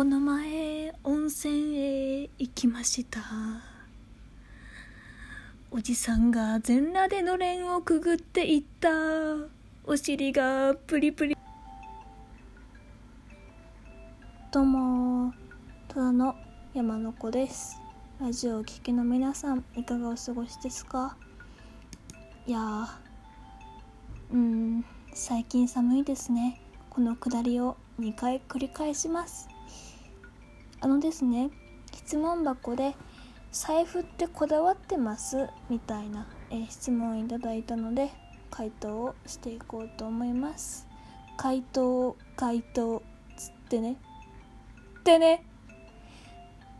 この前温泉へ行きました。おじさんが全裸でのれんをくぐっていった。お尻がプリプリ。どうもただの山の子です。ラジオをお聴きの皆さんいかがお過ごしですか？いやーうん最近寒いですね。このくだりを2回繰り返します。あのですね質問箱で「財布ってこだわってます?」みたいな、えー、質問をいただいたので回答をしていこうと思います。回答回答つってね。ってね。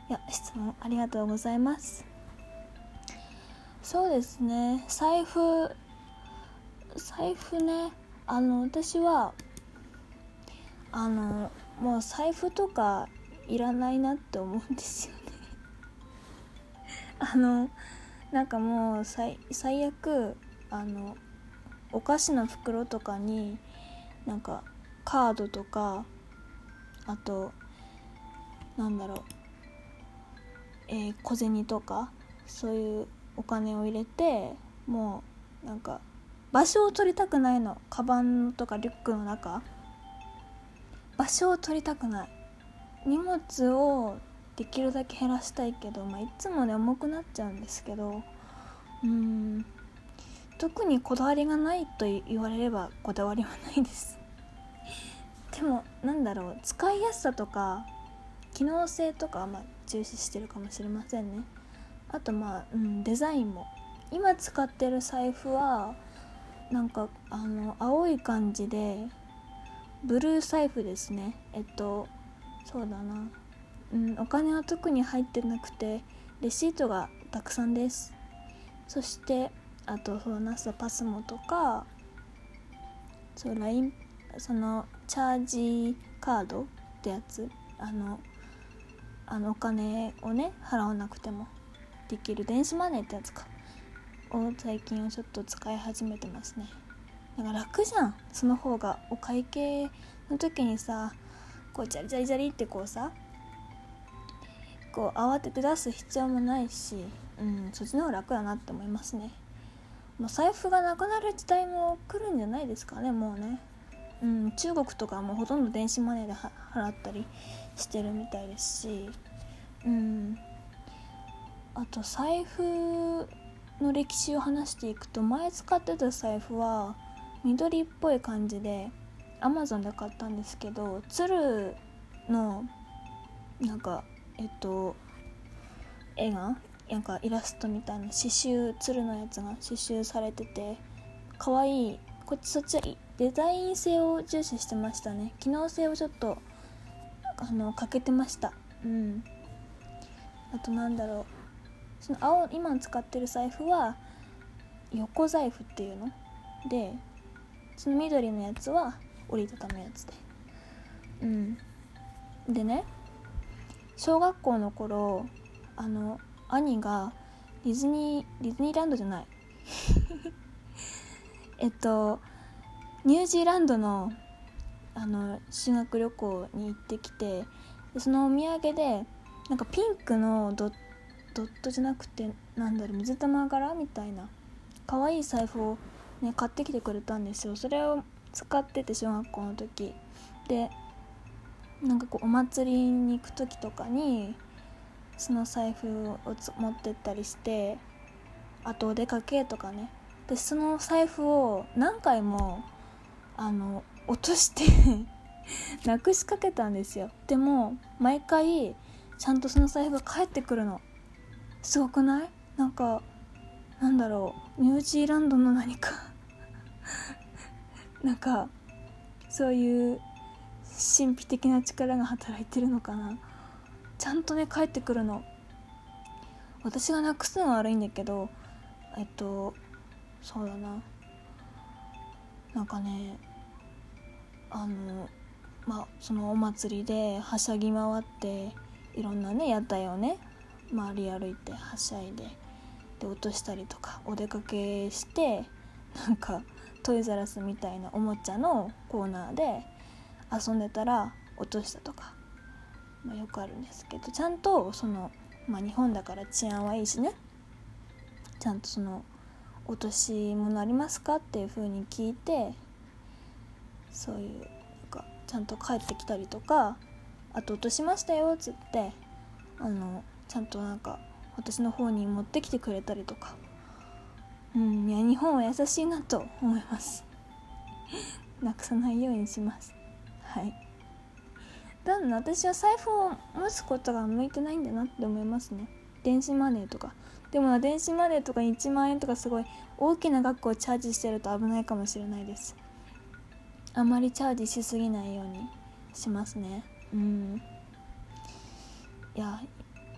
いや質問ありがとうございます。そうですね。財布財布ね。あの私はあのもう財布とかいらないなって思うんですよね。あのなんかもう最最悪あのお菓子の袋とかになんかカードとかあとなんだろうえー、小銭とかそういうお金を入れてもうなんか場所を取りたくないの。カバンとかリュックの中。場所を取りたくない。荷物をできるだけ減らしたいけど、まあ、いつもね重くなっちゃうんですけどうん特にこだわりがないと言われればこだわりはないです。でもなんだろう使いやすさとか機能性とかはまあ重視してるかもしれませんね。あとまあ、うん、デザインも。今使ってる財布はなんかあの青い感じでブルー財布ですね。えっとそうだな。うんお金は特に入ってなくてレシートがたくさんです。そしてあとそうなすパスモとかそう LINE そのチャージカードってやつあのあのお金をね払わなくてもできる電子マネーってやつかを最近はちょっと使い始めてますね。だから楽じゃん。その方がお会計の時にさこうジャリジャリジャリってこうさこう慌てて出す必要もないし、うん、そっちの方が楽だなって思いますね。もう財布がなくなる時代も来るんじゃないですかねもうね、うん、中国とかもほとんど電子マネーで払ったりしてるみたいですし、うん、あと財布の歴史を話していくと前使ってた財布は緑っぽい感じでアマゾンで買ったんですけど鶴のなんかえっと絵がなんかイラストみたいな刺繍鶴のやつが刺繍されてて可愛いこっちそっちはデザイン性を重視してましたね。機能性をちょっとあの欠けてました。うん。あとなんだろう。その青今使ってる財布は横財布っていうの？でその緑のやつは折りたたむやつで。うん。でね小学校の頃あの兄がディズニーディズニーランドじゃない。えっとニュージーランドのあの修学旅行に行ってきてそのお土産でなんかピンクのドドットじゃなくてなんだろう水玉柄みたいな可愛い財布を、ね、買ってきてくれたんですよ。それを使ってて小学校の時。でなんかこうお祭りに行く時とかにその財布を持ってったりしてあとお出かけとかね。でその財布を何回もあの落として なくしかけたんですよ。でも毎回ちゃんとその財布が返ってくるの。すごくない？なんかなんだろう。ニュージーランドの何かなんかそういう神秘的な力が働いてるのかな。ちゃんとね帰ってくるの。私がなくすのは悪いんだけどえっとそうだな。なんかねあのまあそのお祭りではしゃぎ回っていろんなね屋台をね回り歩いてはしゃいでで落としたりとかお出かけしてなんかトイザラスみたいなおもちゃのコーナーで遊んでたら落としたとかまあ、よくあるんですけどちゃんとその、まあ、日本だから治安はいいしねちゃんとその「落とし物ありますか?」っていうふうに聞いてそういうなんかちゃんと帰ってきたりとか「あと落としましたよ」っつってあのちゃんとなんか私の方に持ってきてくれたりとかうんいや日本は優しいなと思います。なくさないようにします。はい。だんだん私は財布を持つことが向いてないんだなって思いますね。電子マネーとか。でも電子マネーとか1万円とかすごい大きな額をチャージしてると危ないかもしれないです。あまりチャージしすぎないようにしますね。うん。いや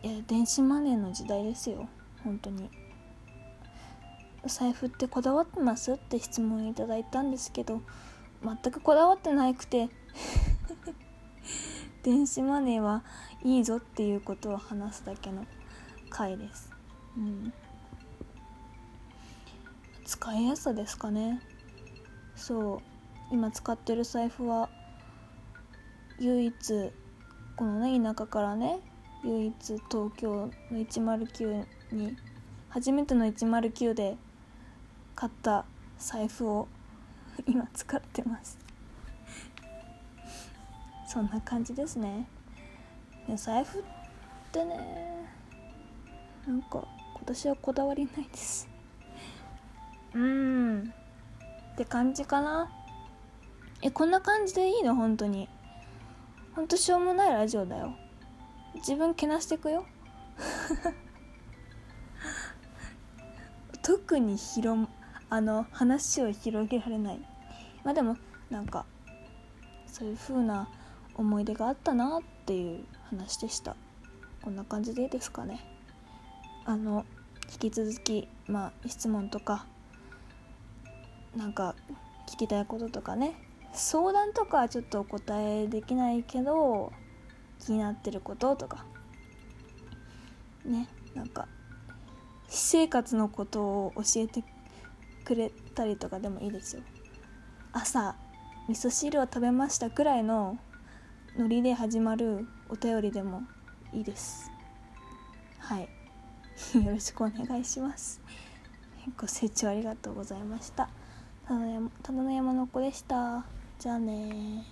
いや電子マネーの時代ですよ。本当に。財布ってこだわってますって質問いただいたんですけど全くこだわってなくて 電子マネーはいいぞっていうことを話すだけの回です、うん、使いやすさですかね。そう。今使ってる財布は唯一このね田舎からね唯一東京の109に初めての109で買った財布を 今使ってます。そんな感じですね。財布ってねなんか今年はこだわりないです。うん。って感じかな。えこんな感じでいいの？本当に。ほんとしょうもないラジオだよ。自分けなしてくよ。特に広あの話を広げられない。まあでもなんかそういう風な思い出があったなっていう話でした。こんな感じでいいですかね。あの引き続きまあ質問とかなんか聞きたいこととかね。相談とかはちょっとお答えできないけど気になってることとか。ねなんか私生活のことを教えてくれたりとかでもいいですよ。朝味噌汁を食べましたくらいのノリで始まるお便りでもいいです。はい。よろしくお願いします。ご清聴ありがとうございました。ただの山の子でした。じゃあね